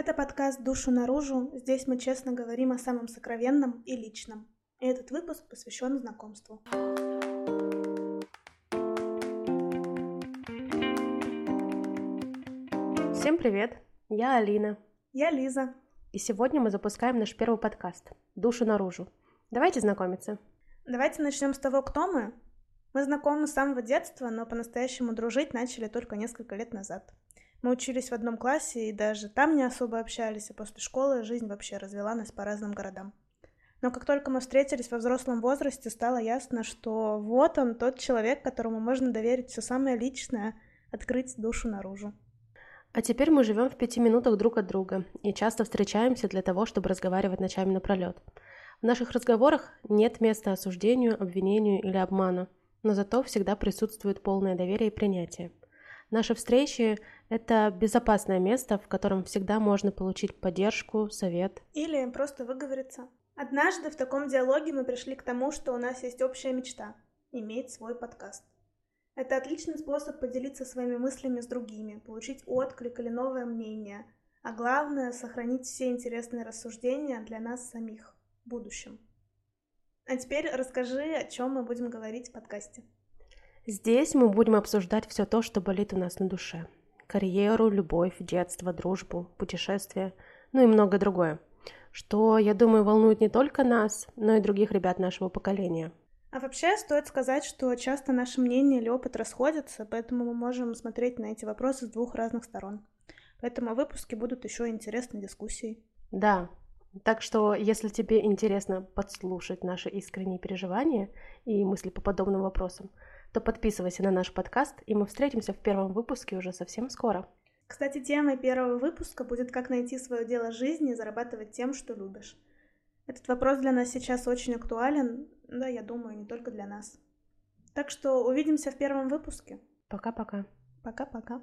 Это подкаст «Душу наружу». Здесь мы честно говорим о самом сокровенном и личном. И этот выпуск посвящен знакомству. Всем привет! Я Алина. Я Лиза. И сегодня мы запускаем наш первый подкаст «Душу наружу». Давайте знакомиться. Давайте начнем с того, кто мы. Мы знакомы с самого детства, но по-настоящему дружить начали только несколько лет назад. Мы учились в одном классе и даже там не особо общались, а после школы жизнь вообще развела нас по разным городам. Но как только мы встретились во взрослом возрасте, стало ясно, что вот он, тот человек, которому можно доверить все самое личное, открыть душу наружу. А теперь мы живем в пяти минутах друг от друга и часто встречаемся для того, чтобы разговаривать ночами напролет. В наших разговорах нет места осуждению, обвинению или обману, но зато всегда присутствует полное доверие и принятие. Наши встречи – это безопасное место, в котором всегда можно получить поддержку, совет. Или просто выговориться. Однажды в таком диалоге мы пришли к тому, что у нас есть общая мечта – иметь свой подкаст. Это отличный способ поделиться своими мыслями с другими, получить отклик или новое мнение, а главное – сохранить все интересные рассуждения для нас самих в будущем. А теперь расскажи, о чем мы будем говорить в подкасте. Здесь мы будем обсуждать все то, что болит у нас на душе. Карьеру, любовь, детство, дружбу, путешествия, ну и многое другое. Что, я думаю, волнует не только нас, но и других ребят нашего поколения. А вообще стоит сказать, что часто наши мнения или опыт расходятся, поэтому мы можем смотреть на эти вопросы с двух разных сторон. Поэтому выпуски будут еще интересной дискуссией. Да, так что, если тебе интересно подслушать наши искренние переживания и мысли по подобным вопросам, то подписывайся на наш подкаст, и мы встретимся в первом выпуске уже совсем скоро. Кстати, темой первого выпуска будет «Как найти свое дело жизни и зарабатывать тем, что любишь». Этот вопрос для нас сейчас очень актуален, да, я думаю, не только для нас. Так что увидимся в первом выпуске. Пока-пока. Пока-пока.